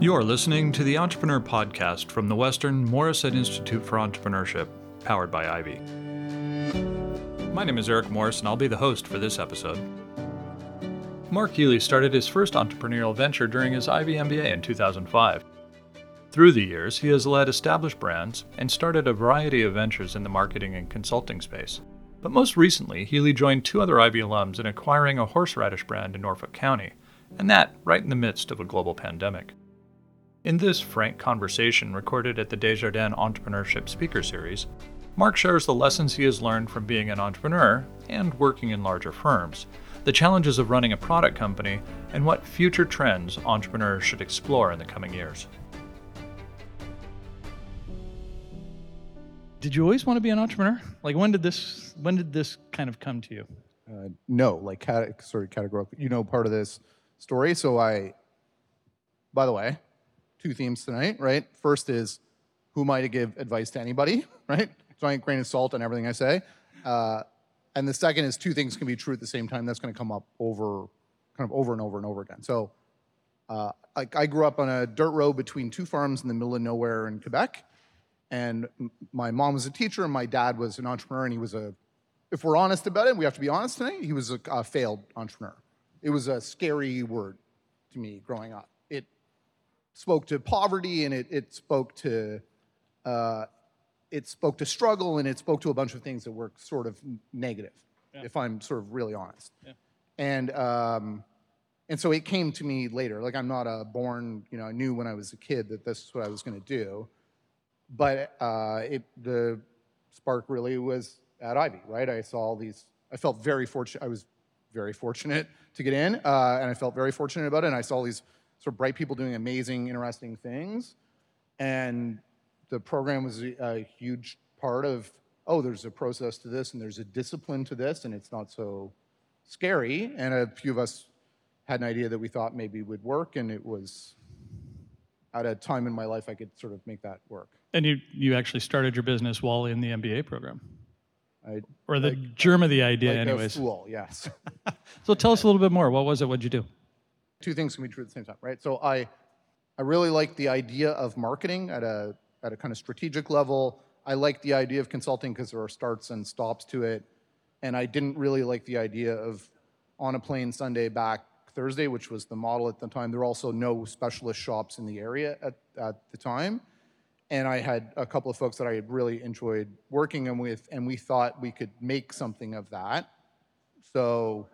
You're listening to the Entrepreneur Podcast from the Western Morrissette Institute for Entrepreneurship, powered by Ivey. My name is Eric Morris, and I'll be the host for this episode. Mark Healy started his first entrepreneurial venture during his Ivey MBA in 2005. Through the years, he has led established brands and started a variety of ventures in the marketing and consulting space. But most recently, Healy joined two other Ivey alums in acquiring a horseradish brand in Norfolk County, and that right in the midst of a global pandemic. In this frank conversation recorded at the Desjardins Entrepreneurship Speaker Series, Mark shares the lessons he has learned from being an entrepreneur and working in larger firms, the challenges of running a product company, and what future trends entrepreneurs should explore in the coming years. Did you always want to be an entrepreneur? Like when did this when did this kind of come to you? Uh, no, like cat- sort of categorical. You know part of this story. So I, by the way, two themes tonight, right? First is who am I to give advice to anybody, right? Giant grain of salt on everything I say. Uh, and the second is two things can be true at the same time. That's going to come up over, kind of over and over and over again. So, uh, like I grew up on a dirt road between two farms in the middle of nowhere in Quebec, and my mom was a teacher and my dad was an entrepreneur, and he was a, if we're honest about it, we have to be honest tonight. He was a, a failed entrepreneur. It was a scary word to me growing up. Spoke to poverty and it, it spoke to uh, it spoke to struggle and it spoke to a bunch of things that were sort of negative, if I'm sort of really honest. And um, and so it came to me later. Like I'm not a born, you know, I knew when I was a kid that this is what I was going to do. But uh, it, the spark really was at Ivey, right? I saw all these. I felt very fortunate. I was very fortunate to get in, uh, and I felt very fortunate about it. And I saw these sort of bright people doing amazing, interesting things, and the program was a, a huge part of. Oh, there's a process to this, and there's a discipline to this, and it's not so scary. And a few of us had an idea that we thought maybe would work, and it was at a time in my life I could sort of make that work. And you you actually started your business while in the MBA program, I, or the germ of the idea, like anyways. a fool, yes. So tell us a little bit more. What was it? What'd you do? Two things can be true at the same time, right? So I, I really like the idea of marketing at a at a kind of strategic level. I like the idea of consulting because there are starts and stops to it, and I didn't really like the idea of on a plane Sunday back Thursday, which was the model at the time. There were also no specialist shops in the area at, at the time. And I had a couple of folks that I had really enjoyed working with, and we thought we could make something of that. So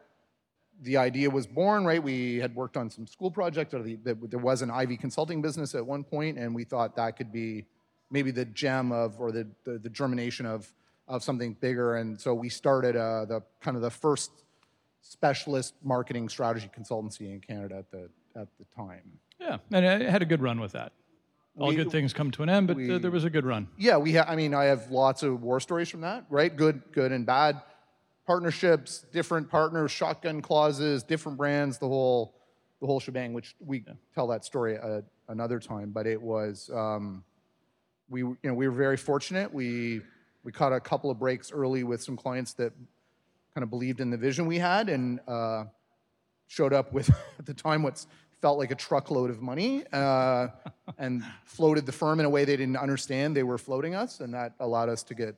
the idea was born, right? We had worked on some school projects, or the, the, there was an Ivey consulting business at one point, and we thought that could be maybe the gem of, or the, the, the germination of, of something bigger. And so we started uh, the kind of the first specialist marketing strategy consultancy in Canada at the, at the time. Yeah, and I had a good run with that. All We- good things come to an end, but uh, we- there was a good run. Yeah, we ha- I mean, I have lots of war stories from that, right? Good, good and bad. Partnerships, different partners, shotgun clauses, different brands, the whole, the whole shebang. Which we tell that story uh, another time. But it was, um, we, you know, we were very fortunate. We we caught a couple of breaks early with some clients that kind of believed in the vision we had and uh, showed up with at the time what's felt like a truckload of money uh, and floated the firm in a way they didn't understand they were floating us and that allowed us to get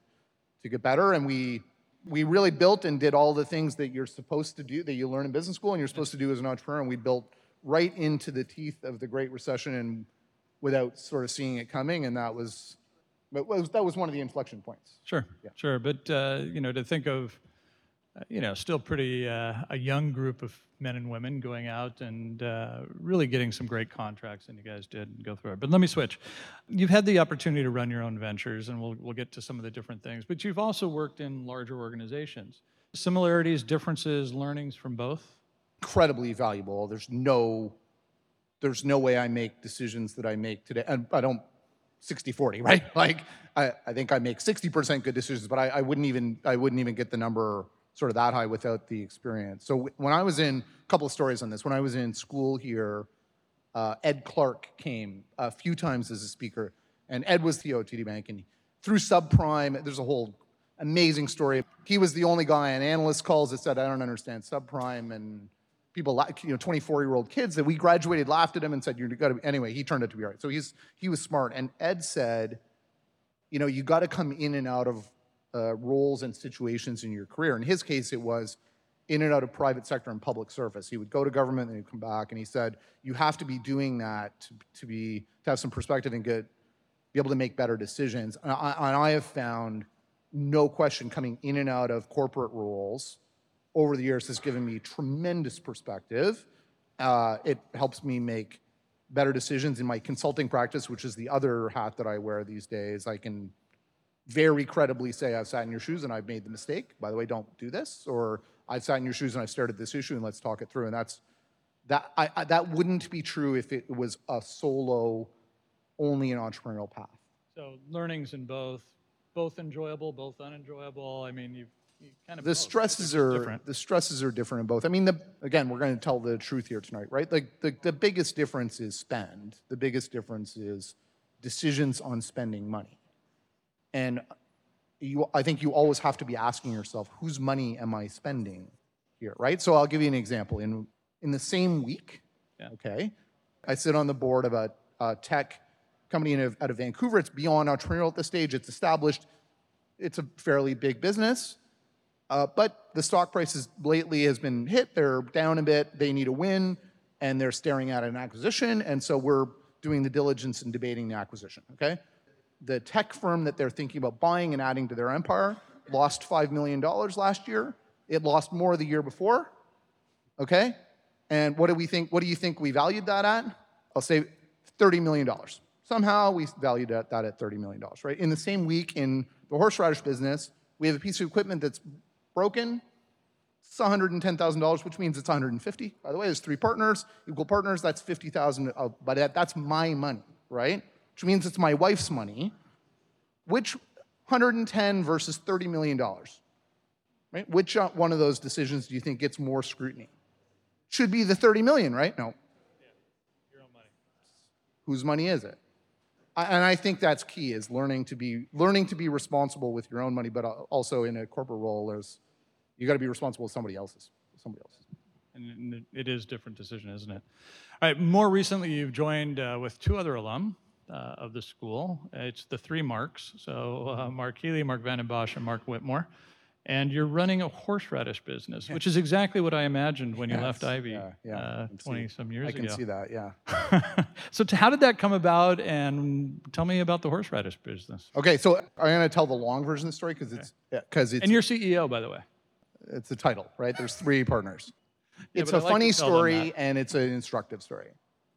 to get better and we we really built and did all the things that you're supposed to do that you learn in business school and you're supposed to do as an entrepreneur and we built right into the teeth of the great recession and without sort of seeing it coming and that was but was that was one of the inflection points Sure, yeah. sure. But uh, you know, to think of, you know, still pretty uh, a young group of men and women going out and uh, really getting some great contracts, and you guys did go through it. But let me switch. You've had the opportunity to run your own ventures, and we'll we'll get to some of the different things. But you've also worked in larger organizations. Similarities, differences, learnings from both. incredibly valuable. There's no there's no way I make decisions that I make today. And I don't 60 40, right? Like I, I think I make 60% good decisions, but I, I wouldn't even I wouldn't even get the number sort of that high without the experience. So when I was in a couple of stories on this, when I was in school here, uh, Ed Clark came a few times as a speaker, and Ed was the OTD Bank, and through subprime, there's a whole amazing story. He was the only guy on analyst calls that said, "I don't understand subprime," and people, like you know, 24 year old kids that we graduated, laughed at him and said, you're got to, anyway, he turned out to be all right. So he's, he was smart. And Ed said, you know, you got to come in and out of uh, roles and situations in your career. In his case, it was in and out of private sector and public service. He would go to government and he'd come back, and he said, you have to be doing that to, to be to have some perspective and get be able to make better decisions. And I, and I have found, no question, coming in and out of corporate roles over the years has given me tremendous perspective. Uh, it helps me make better decisions in my consulting practice, which is the other hat that I wear these days. I can very credibly say I've sat in your shoes and I've made the mistake. By the way, don't do this. Or I've sat in your shoes and I've stared at this issue and let's talk it through. And that's that. I, I, that wouldn't be true if it was a solo, only an entrepreneurial path. So learnings in both, both enjoyable, both unenjoyable. I mean, you've you kind of the both, stresses They're different. the stresses are different in both. I mean, the again, we're going to tell the truth here tonight, right? Like the, the biggest difference is spend. The biggest difference is decisions on spending money. And you, I think you always have to be asking yourself, whose money am I spending here, right? So I'll give you an example. In in the same week, Yeah. okay, I sit on the board of a, a tech company in, out of Vancouver. It's beyond entrepreneurial at this stage. It's established. It's a fairly big business. Uh, but the stock prices lately has been hit. They're down a bit. They need a win, and they're staring at an acquisition. And so we're doing the diligence and debating the acquisition. Okay, the tech firm that they're thinking about buying and adding to their empire lost five million dollars last year. It lost more the year before. Okay, and what do we think? What do you think we valued that at? I'll say thirty million dollars. Somehow we valued that at thirty million dollars. Right in the same week in the horseradish business, we have a piece of equipment that's broken. It's $110,000, which means it's 150. By the way, there's three partners, equal partners. That's 50,000. of- But that, that's my money, right? Which means it's my wife's money. Which 110 versus 30 million dollars, right? Which uh, one of those decisions do you think gets more scrutiny? Should be the 30 million, right? No. Your own money. Whose money is it? And I think that's key is learning to be learning to be responsible with your own money, but also in a corporate role, there's you got to be responsible with somebody else's. Somebody else's. And it- it is different decision, isn't it? All right. More recently, you've joined uh, with two other alum uh, of the school. It's the three Marks. So uh, Mark Healy, Mark Vandenbosch, and Mark Whitmore. And you're running a horseradish business, which is exactly what I imagined when you left Yes, Ivey yeah, yeah, I uh, can see- 20 some years ago. I can ago. see that. Yeah. so, t- how did that come about? And tell me about the horseradish business. Okay, so I'm going to tell the long version of the story because it's because it's And you're CEO, by the way. it's the title, right? There's three partners. It's but a like to funny tell them story that. and it's an instructive story.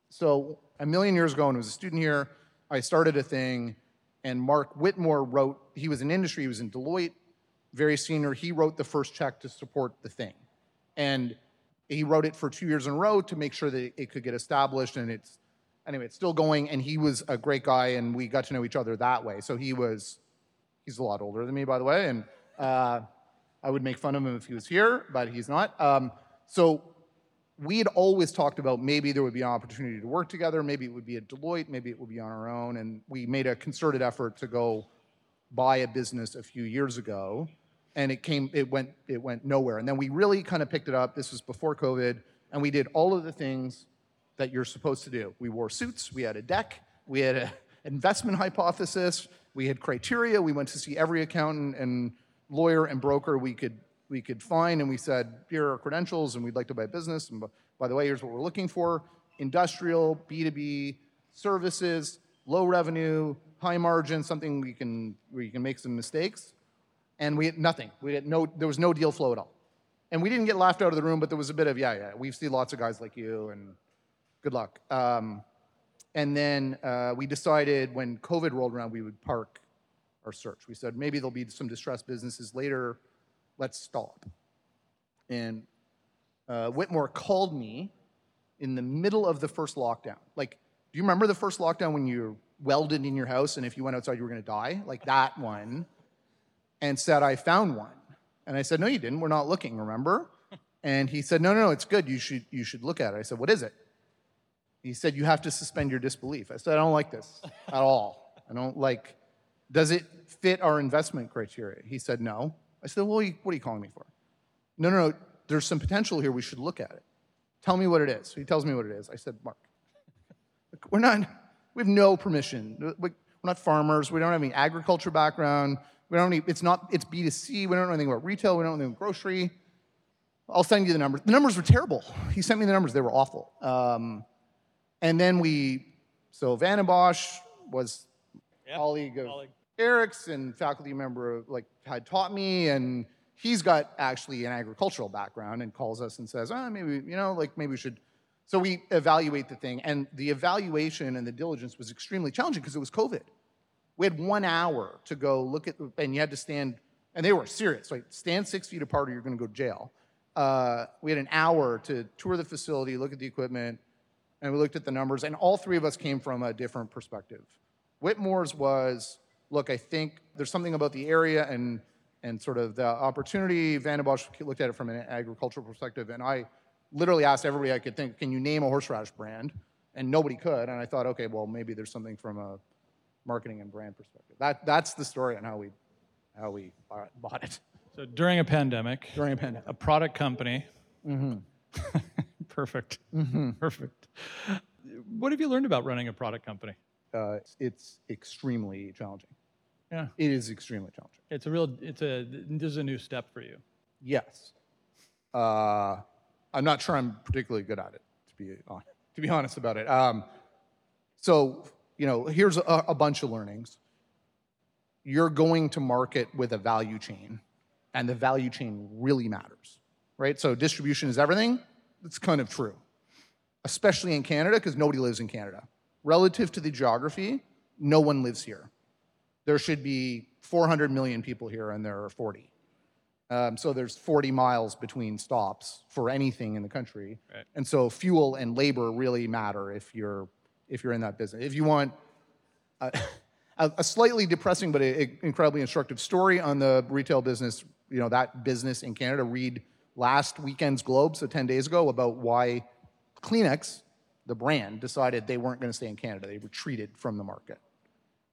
So a million years ago, when I was a student here, I started a thing, and Mark Whitmore wrote. He was in industry. He was in Deloitte, very senior. He wrote the first check to support the thing, and he wrote it for two years in a row to make sure that it could get established. And it's anyway, it's still going. And he was a great guy, and we got to know each other that way. So he was he's a lot older than me, by the way, and uh, I would make fun of him if he was here, but he's not. Um, so we had always talked about maybe there would be an opportunity to work together, maybe it would be at Deloitte, maybe it would be on our own, and we made a concerted effort to go buy a business a few years ago, and it came, it went, it went nowhere, and then we really kind of picked it up. This was before COVID, and we did all of the things that you're supposed to do. We wore suits, we had a deck, we had an investment hypothesis, we had criteria, we went to see every accountant and lawyer and broker we could we could find, and we said, here are our credentials, and we'd like to buy a business. And by the way, here's what we're looking for: industrial, B2B, services, low revenue, high margin, something we can where you can make some mistakes. And we had nothing. We had no. There was no deal flow at all. And we didn't get laughed out of the room, but there was a bit of yeah, yeah. We've seen lots of guys like you, and good luck. Um, and then uh, we decided when COVID rolled around, we would park our search. We said maybe there'll be some distressed businesses later. Let's stop. And uh, Whitmore called me in the middle of the first lockdown. Like, do you remember the first lockdown when you were welded in your house and if you went outside you were going to die? Like that one. And said, I found one. And I said, No, you didn't. We're not looking, remember? And he said, No, no, no, it's good. You should, you should look at it. I said, What is it? He said, You have to suspend your disbelief. I said, I don't like this at all. I don't like, does it fit our investment criteria? He said, No. I said, Well, what are you, what are you calling me for? No, no, no, there's some potential here. We should look at it. Tell me what it is. So he tells me what it is. I said, Mark, we're not, we have no permission. We- We're not farmers. We don't have any agriculture background. We don't have any, it's not, it's B2C. We don't know anything about retail. We don't know anything about grocery. I'll send you the numbers. The numbers were terrible. He sent me the numbers. They were awful. Um, and then we, so Van Bosch was colleague of colleague. Eric's and faculty member like had taught me and he's got actually an agricultural background and calls us and says, ah, maybe, you know, like maybe we should. So we evaluate the thing and the evaluation and the diligence was extremely challenging because it was COVID. We had one hour to go look at, and you had to stand, and they were serious, like stand six feet apart or you're gonna go to jail. Uh, we had an hour to tour the facility, look at the equipment, and we looked at the numbers, and all three of us came from a different perspective. Whitmore's was, look, I think there's something about the area and and sort of the opportunity. Van Bosch looked at it from an agricultural perspective, and I literally asked everybody I could think, can you name a horseradish brand? And nobody could, and I thought, okay, well, maybe there's something from a marketing and brand perspective. That that's the story on how we how we bought it So during a pandemic, during a pandemic. a product company. Perfect. Perfect. What have you learned about running a product company? Uh, it's, it's extremely challenging. Yeah, It is extremely challenging. it's a real. It's a. This is a new step for you. Yes. Uh, I'm not sure I'm particularly good at it, to be hon- to be honest about it. Um, so, you know, here's a, a bunch of learnings. You're going to market with a value chain, and the value chain really matters, right? So, distribution is everything. That's kind of true, especially in Canada, because nobody lives in Canada. Relative to the geography, no one lives here. There should be 400 million people here, and there are 40. Um, so there's 40 miles between stops for anything in the country, Right. and so fuel and labor really matter if you're if you're in that business. If you want a, a slightly depressing but a, a incredibly instructive story on the retail business, you know that business in Canada. Read last weekend's Globe, so 10 days ago, about why Kleenex, the brand, decided they weren't going to stay in Canada. They retreated from the market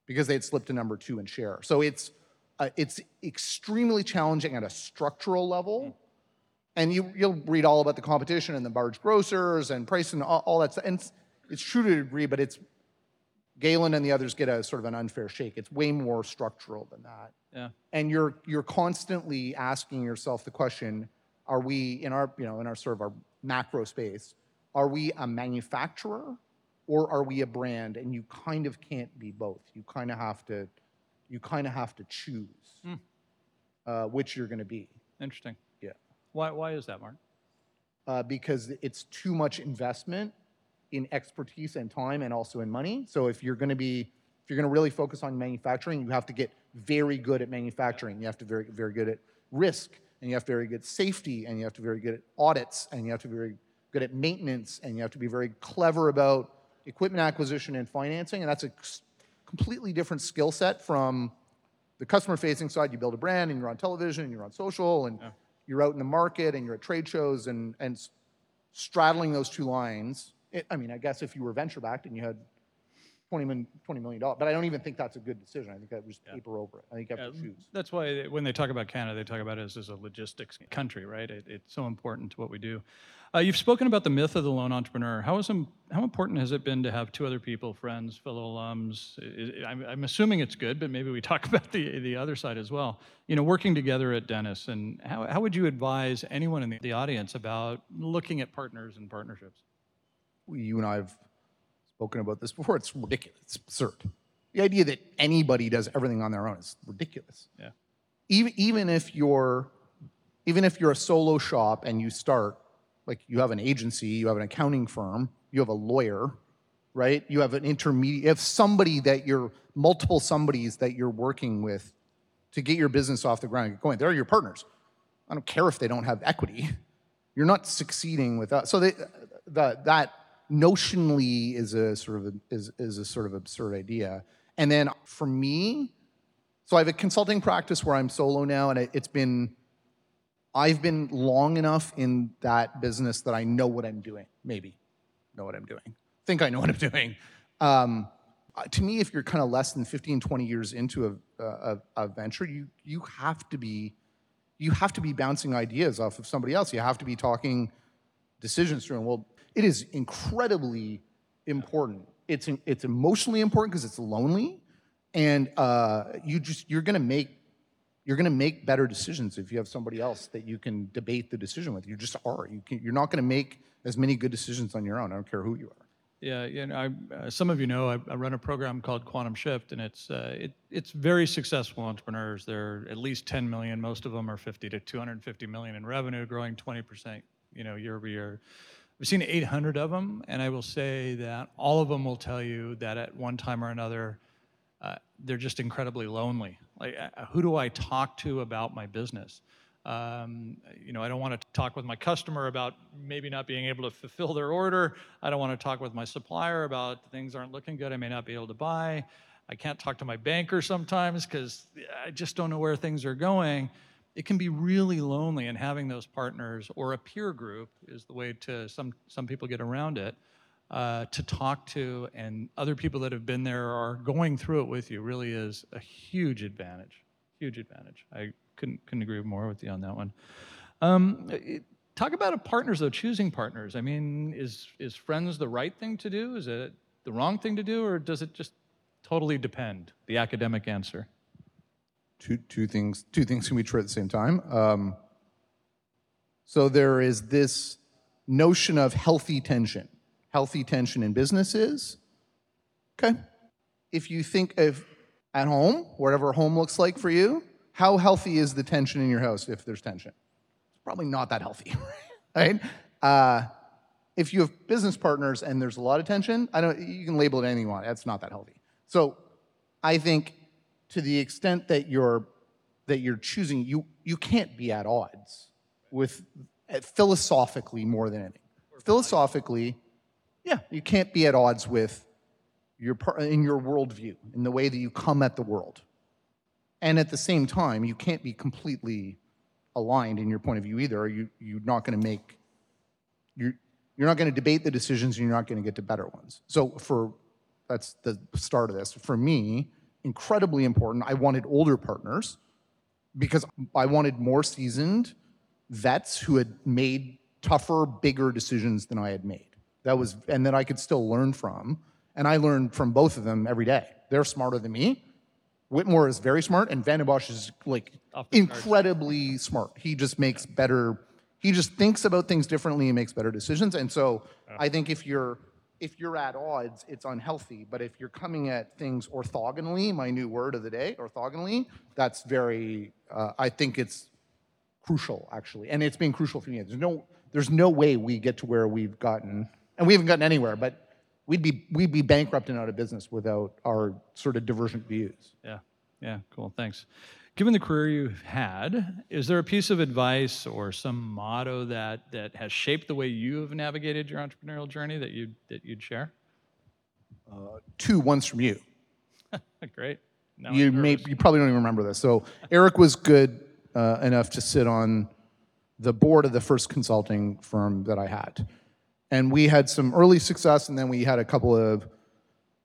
because they had slipped to number two in share. So it's uh, it's extremely challenging at a structural level. And you you'll read all about the competition and the large grocers and price and all, all that stuff. And it's, it's true to a degree, but it's Galen and the others get a sort of an unfair shake. It's way more structural than that. Yeah. And you're you're constantly asking yourself the question: Are we in our you know in our sort of our macro space? Are we a manufacturer or are we a brand? And you kind of can't be both. You kind of have to you kind of have to choose uh, which you're going to be. Interesting. Yeah. Why? Why is that, Mark? uh, because it's too much investment in expertise and time and also in money. So if you're going to be, if you're going to really focus on manufacturing, you have to get very good at manufacturing. You have to very, very good at risk, and you have to be very good at safety, and you have to be very good at audits, and you have to be very good at maintenance, and you have to be very clever about equipment acquisition and financing. And that's a completely different skill set from the customer facing side, you build a brand and you're on television and you're on social and you're out in the market and you're at trade shows and, and straddling those two lines. It, I mean, I guess if you were venture backed and you had 20 million, $20 million, but I don't even think that's a good decision. I think that was paper over it. I think you have to choose. That's why they- when they talk about Canada, they talk about it as, as a logistics country, right? It, it's so important to what we do. Uh, you've spoken about the myth of the lone entrepreneur. How, is, im- how important has it been to have two other people, friends, fellow alums? I- I- I'm, I'm assuming it's good, but maybe we talk about the, the other side as well. You know, working together at Dennis, and how, how would you advise anyone in the, the audience about looking at partners and partnerships? you and I have spoken about this before. It's ridiculous. It's absurd. The idea that anybody does everything on their own is ridiculous. Yeah. Even even if you're even if you're a solo shop and you start like you have an agency, you have an accounting firm, you have a lawyer, right? You have an intermediate, you have somebody that you're multiple somebodies that you're working with to get your business off the ground and get going. They're your partners. I don't care if they don't have equity. You're not succeeding without. Uh, so they, that that notionally is a sort of a, is is a sort of absurd idea. And then for me, so I have a consulting practice where I'm solo now, and it, it's been I've been long enough in that business that I know what I'm doing. Maybe know what I'm doing. Think I know what I'm doing. Um, uh, to me, if you're kind of less than 15, 20 years into a, a, a venture, you you have to be you have to be bouncing ideas off of somebody else. You have to be talking decisions through. And well, it is incredibly important. It's it's emotionally important because it's lonely, and uh, you just you're gonna make you're gonna make better decisions if you have somebody else that you can debate the decision with. You just are. You can, you're not gonna make as many good decisions on your own. I don't care who you are. Yeah, you know, I, uh, some of you know I, I run a program called Quantum Shift, and it's uh, it, it's very successful entrepreneurs. They're at least 10 million. Most of them are 50 to 250 million in revenue, growing 20 percent, you know, year over year. I've seen 800 of them, and I will say that all of them will tell you that at one time or another, uh, they're just incredibly lonely. Like, uh, who do I talk to about my business? Um, you know, I don't want to talk with my customer about maybe not being able to fulfill their order. I don't want to talk with my supplier about things aren't looking good. I may not be able to buy. I can't talk to my banker sometimes because I just don't know where things are going it can be really lonely and having those partners or a peer group is the way to some some people get around it uh, to talk to and other people that have been there or are going through it with you really is a huge advantage huge advantage. I couldn't couldn't agree more with you on that one. Um, it, talk about partners though choosing partners. I mean is is friends the right thing to do? Is it the wrong thing to do or does it just totally depend? The academic answer two two things two things can be true at the same time. Um, so there is this notion of healthy tension. Healthy tension in businesses. Okay. If you think of at home, whatever home looks like for you, how healthy is the tension in your house if there's tension? It's probably not that healthy, right? Uh, if you have business partners and there's a lot of tension, I don't. You can label it anything you want. That's not that healthy. So, I think to the extent that you're that you're choosing, you you can't be at odds with uh, philosophically more than anything. Philosophically, yeah, you can't be at odds with your in your worldview, in the way that you come at the world. And at the same time, you can't be completely aligned in your point of view either. Or you you're not going to make you're you're not going to debate the decisions, and you're not going to get to better ones. So for that's the start of this. For me, incredibly important. I wanted older partners because I wanted more seasoned vets who had made tougher, bigger decisions than I had made. That was, and that I could still learn from. And I learned from both of them every day. They're smarter than me. Whitmore is very smart, and Van Bosch is like incredibly smart. He just makes better. He just thinks about things differently and makes better decisions. And so. I think if you're if you're at odds, it's unhealthy. But if you're coming at things orthogonally, my new word of the day, orthogonally, that's very, uh, I think it's crucial actually. And it's been crucial for me. There's no, there's no way we get to where we've gotten, and we haven't gotten anywhere, but we'd be, we'd be bankrupt and out of business without our sort of divergent views. Yeah, yeah, cool, thanks. Given the career you've had, is there a piece of advice or some motto that that has shaped the way you have navigated your entrepreneurial journey that you that you'd share? Uh, two, one's from you. Great. Now you may you probably don't even remember this. So Eric was good uh, enough to sit on the board of the first consulting firm that I had, and we had some early success, and then we had a couple of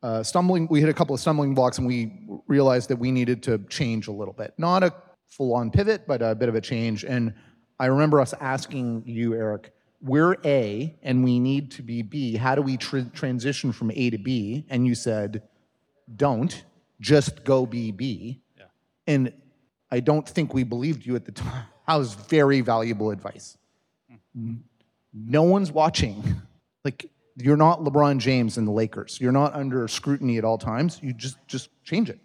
uh, stumbling, we hit a couple of stumbling blocks and we realized that we needed to change a little bit. Not a full on pivot, but a bit of a change. And I remember us asking you, Eric, we're A and we need to be B. How do we tr- transition from A to B? And you said, don't, just go be B. Yeah. And I don't think we believed you at the time. That was very valuable advice. Mm-hmm. No one's watching. Like, you're not LeBron James and the Lakers. You're not under scrutiny at all times. You just just change it.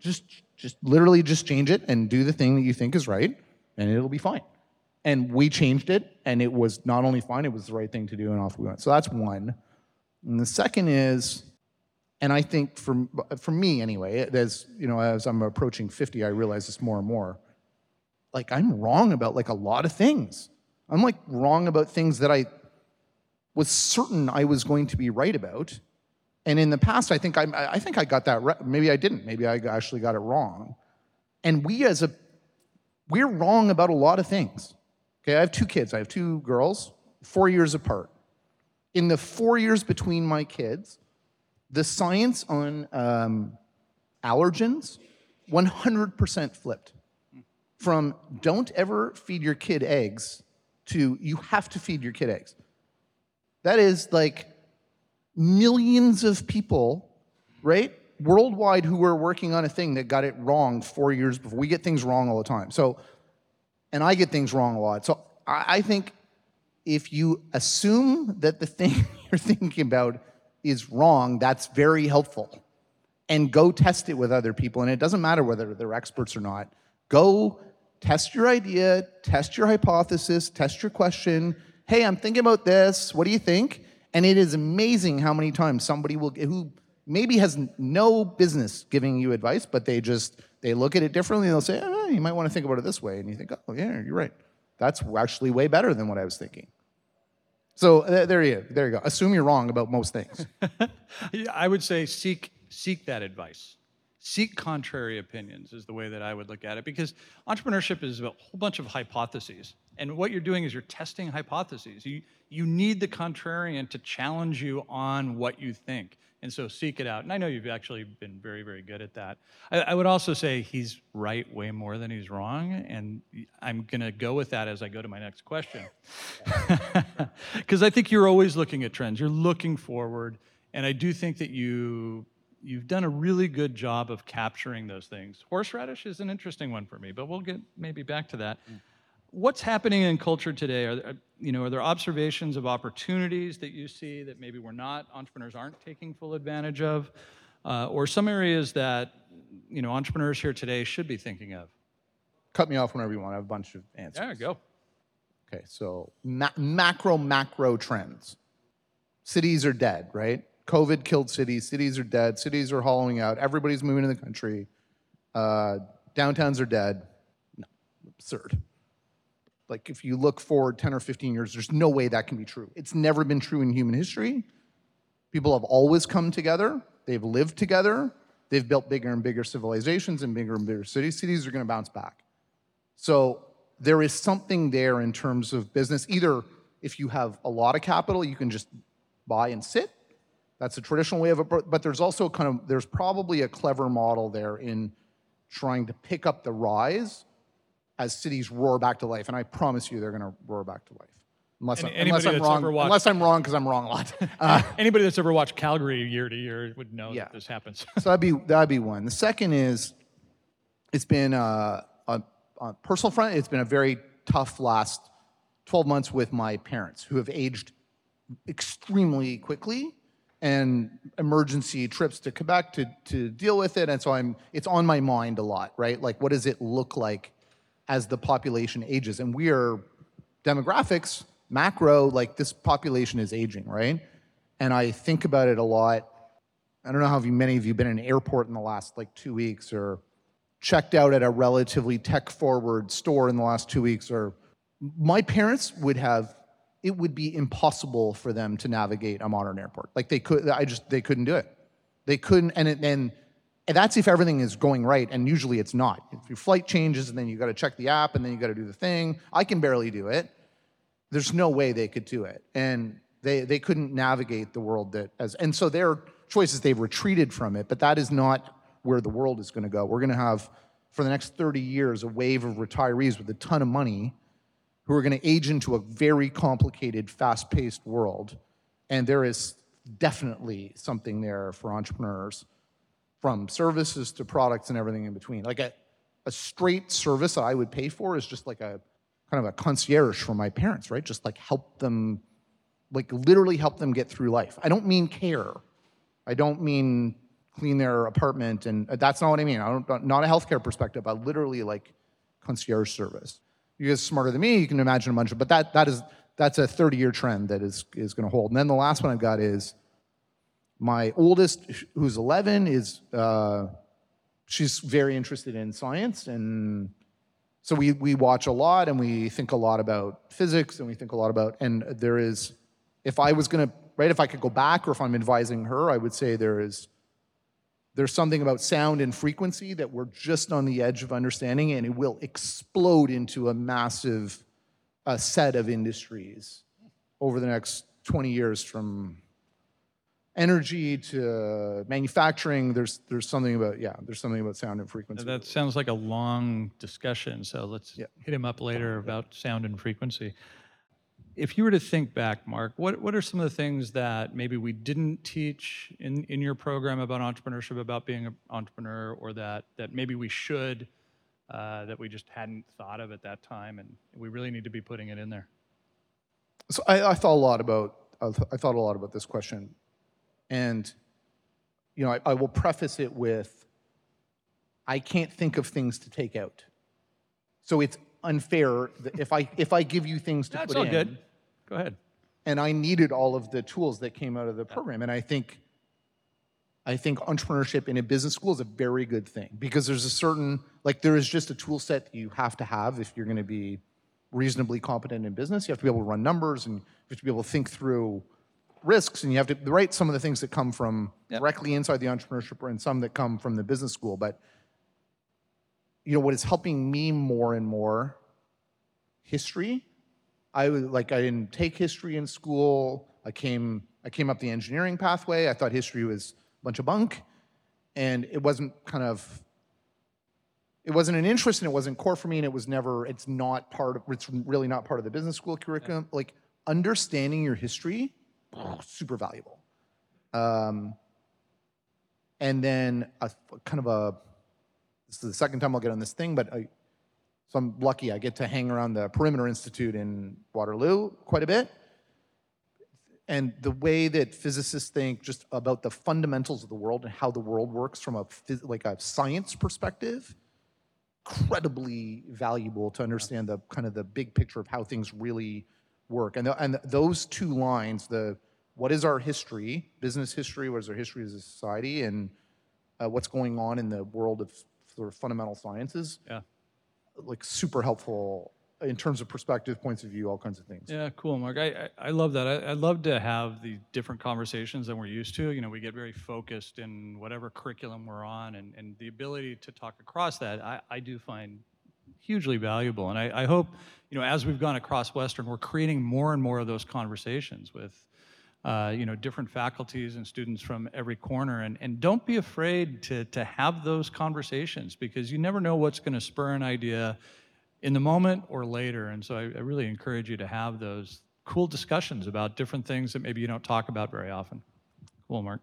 Just just literally just change it and do the thing that you think is right, and it'll be fine. And we changed it, and it was not only fine, it was the right thing to do, and off we went. So that's one. And the second is, and I think for for me anyway, as you know, as I'm approaching 50, I realize this more and more. Like I'm wrong about like a lot of things. I'm like wrong about things that I was certain I was going to be right about. And in the past, I think I, I think I got that right. Maybe I didn't. Maybe I actually got it wrong. And we as a, we're wrong about a lot of things. Okay, I have two kids. I have two girls, four years apart. In the four years between my kids, the science on um, allergens 100% flipped. From don't ever feed your kid eggs to you have to feed your kid eggs. That is like millions of people, right? Worldwide who were working on a thing that got it wrong four years before. We get things wrong all the time. So, and I get things wrong a lot. So I, I think if you assume that the thing you're thinking about is wrong, that's very helpful. And go test it with other people. And it doesn't matter whether they're experts or not. Go test your idea, test your hypothesis, test your question. Hey, I'm thinking about this. What do you think? And it is amazing how many times somebody will who maybe has no business giving you advice, but they just they look at it differently and they'll say, oh, you might want to think about it this way. And you think, oh yeah, you're right. That's actually way better than what I was thinking. So uh, there you there you go. Assume you're wrong about most things. I would say seek seek that advice. Seek contrary opinions is the way that I would look at it because entrepreneurship is a whole bunch of hypotheses. And what you're doing is you're testing hypotheses. You you need the contrarian to challenge you on what you think. And so seek it out. And I know you've actually been very, very good at that. I, I would also say he's right way more than he's wrong. And I'm going to go with that as I go to my next question. Because I think you're always looking at trends, you're looking forward. And I do think that you you've done a really good job of capturing those things. Horseradish is an interesting one for me, but we'll get maybe back to that. What's happening in culture today? Are there, you know, are there observations of opportunities that you see that maybe we're not entrepreneurs aren't taking full advantage of, uh, or some areas that you know entrepreneurs here today should be thinking of? Cut me off whenever you want. I have a bunch of answers. There you go. Okay, so ma- macro, macro trends. Cities are dead, right? COVID killed cities. Cities are dead. Cities are hollowing out. Everybody's moving to the country. Uh, downtowns are dead. No, absurd. Like, if you look forward 10 or 15 years, there's no way that can be true. It's never been true in human history. People have always come together, they've lived together, they've built bigger and bigger civilizations and bigger and bigger cities. Cities are going to bounce back. So there is something there in terms of business. Either if you have a lot of capital, you can just buy and sit. That's a traditional way of it. But there's also kind of there's probably a clever model there in trying to pick up the rise as cities roar back to life. And I promise you, they're going to roar back to life. Unless, I'm, unless I'm wrong. watched- Unless I'm wrong because I'm wrong a lot. Uh, Anybody that's ever watched Calgary year to year would know Yeah. that this happens. so that'd be that'd be one. The second is, it's been uh, on, on personal front. It's been a very tough last 12 months with my parents who have aged extremely quickly, and emergency trips to Quebec to to deal with it. And so I'm it's on my mind a lot, right? Like, what does it look like as the population ages? And we are demographics macro like this population is aging, right? And I think about it a lot. I don't know how many of you have been in an airport in the last like two weeks or checked out at a relatively tech forward store in the last two weeks or my parents would have it would be impossible for them to navigate a modern airport. Like they could i just they couldn't do it. They couldn't and it, and and that's if everything is going right and usually it's not. If your flight changes and then you got to check the app and then you got to do the thing. I can barely do it. There's no way they could do it. And they they couldn't navigate the world that as and so their choices they've retreated from it but that is not where the world is going to go. We're going to have for the next 30 years a wave of retirees with a ton of money who are going to age into a very complicated fast-paced world. And there is definitely something there for entrepreneurs from services to products and everything in between. Like a, a straight service i would pay for is just like a kind of a concierge for my parents right? Just like help them like literally help them get through life. I don't mean care. I don't mean clean their apartment and uh, that's not what i mean. I don't not a healthcare perspective but literally like concierge service you guys smarter than me you can imagine a bunch of but that that is that's a 30 year trend that is is going to hold. And then the last one i've got is my oldest who's 11 is uh, she's very interested in science and so we, we watch a lot and we think a lot about physics and we think a lot about and there is if i was going to right if i could go back or if i'm advising her i would say there is there's something about sound and frequency that we're just on the edge of understanding and it will explode into a massive uh, set of industries over the next 20 years from energy to manufacturing there's there's something about yeah there's something about sound and frequency That sounds like a long discussion, so let's Yeah. hit him up later about sound and frequency. If you were to think back, Mark, what, what are some of the things that maybe we didn't teach in, in your program about entrepreneurship, about being an entrepreneur, or that, that maybe we should, uh, that we just hadn't thought of at that time, and we really need to be putting it in there? So I, I thought a lot about I thought a lot about this question, and you know I, I will preface it with I can't think of things to take out. So it's unfair that if I if I give you things to That's put all in, good. Go ahead. and I needed all of the tools that came out of the program. And I think, I think entrepreneurship in a business school is a very good thing because there's a certain, like there is just a tool set that you have to have if you're going to be reasonably competent in business. You have to be able to run numbers and you have to be able to think through risks and you have to write some of the things that come from Yep. directly inside the entrepreneurship and some that come from the business school. But you know what is helping me more and more history I was like I didn't take history in school. I came I came up the engineering pathway. I thought history was a bunch of bunk, and it wasn't kind of it wasn't an interest and it wasn't core for me and it was never it's not part of it's really not part of the business school curriculum like understanding your history super valuable um, and then a kind of a this is the second time i'll get on this thing but I, so I'm lucky I get to hang around the Perimeter Institute in Waterloo quite a bit. And the way that physicists think just about the fundamentals of the world and how the world works from a like a science perspective, incredibly valuable to understand the kind of the big picture of how things really work. And, the, and those two lines, the what is our history, business history, what is our history as a society, and uh, what's going on in the world of sort of fundamental sciences, Yeah. Like super helpful in terms of perspective, points of view, all kinds of things. Yeah, cool, Mark. I, I, love that. I, I love to have the different conversations than we're used to. You know, we get very focused in whatever curriculum we're on, and, and the ability to talk across that, I, I do find hugely valuable. And I, I hope, you know, as we've gone across Western, we're creating more and more of those conversations with, uh, you know, different faculties and students from every corner. And, and don't be afraid to, to have those conversations because you never know what's going to spur an idea in the moment or later. And so I, I really encourage you to have those cool discussions about different things that maybe you don't talk about very often. Cool, Mark.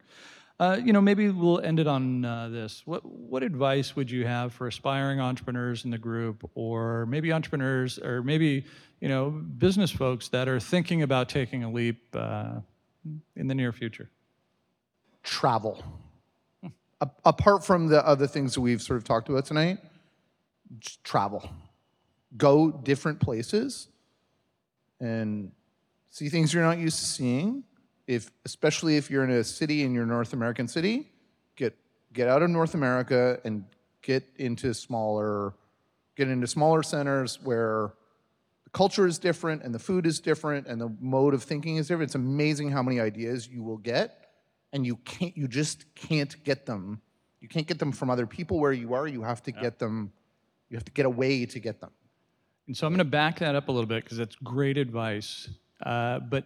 Uh, you know, maybe we'll end it on uh, this. What what advice would you have for aspiring entrepreneurs in the group, or maybe entrepreneurs, or maybe you know business folks that are thinking about taking a leap uh, in the near future? Travel. A- apart from the other things that we've sort of talked about tonight, travel. Go different places and see things you're not used to seeing. If, especially if you're in a city in your North American city, get get out of North America and get into smaller, get into smaller centers where culture is different and the food is different and the mode of thinking is different. It's amazing how many ideas you will get, and you can't, you just can't get them. You can't get them from other people where you are. You have to get them. You have to get away to get them. And so I'm going to back that up a little bit because that's great advice. Uh, but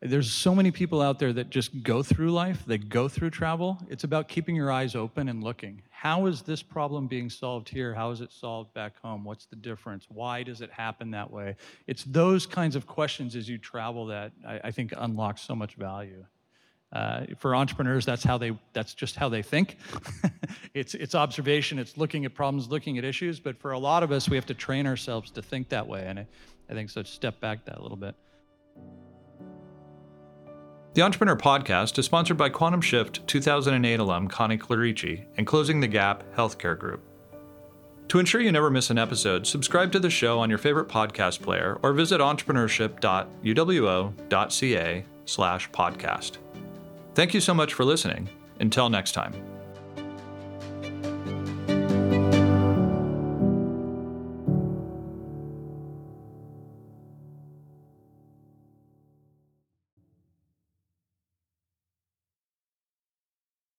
there's so many people out there that just go through life, they go through travel. It's about keeping your eyes open and looking. How is this problem being solved here? How is it solved back home? What's the difference? Why does it happen that way? It's those kinds of questions as you travel that I, I think unlock so much value. Uh, for entrepreneurs, that's how they that's just how they think. it's it's observation, it's looking at problems, looking at issues. But for a lot of us, we have to train ourselves to think that way. And I, I think so. Step back that a little bit. The Entrepreneur Podcast is sponsored by Quantum Shift 2008 alum Connie Clerici and Closing the Gap Healthcare Group. To ensure you never miss an episode, subscribe to the show on your favorite podcast player or visit entrepreneurship.uwo.ca slash podcast. Thank you so much for listening. Until next time.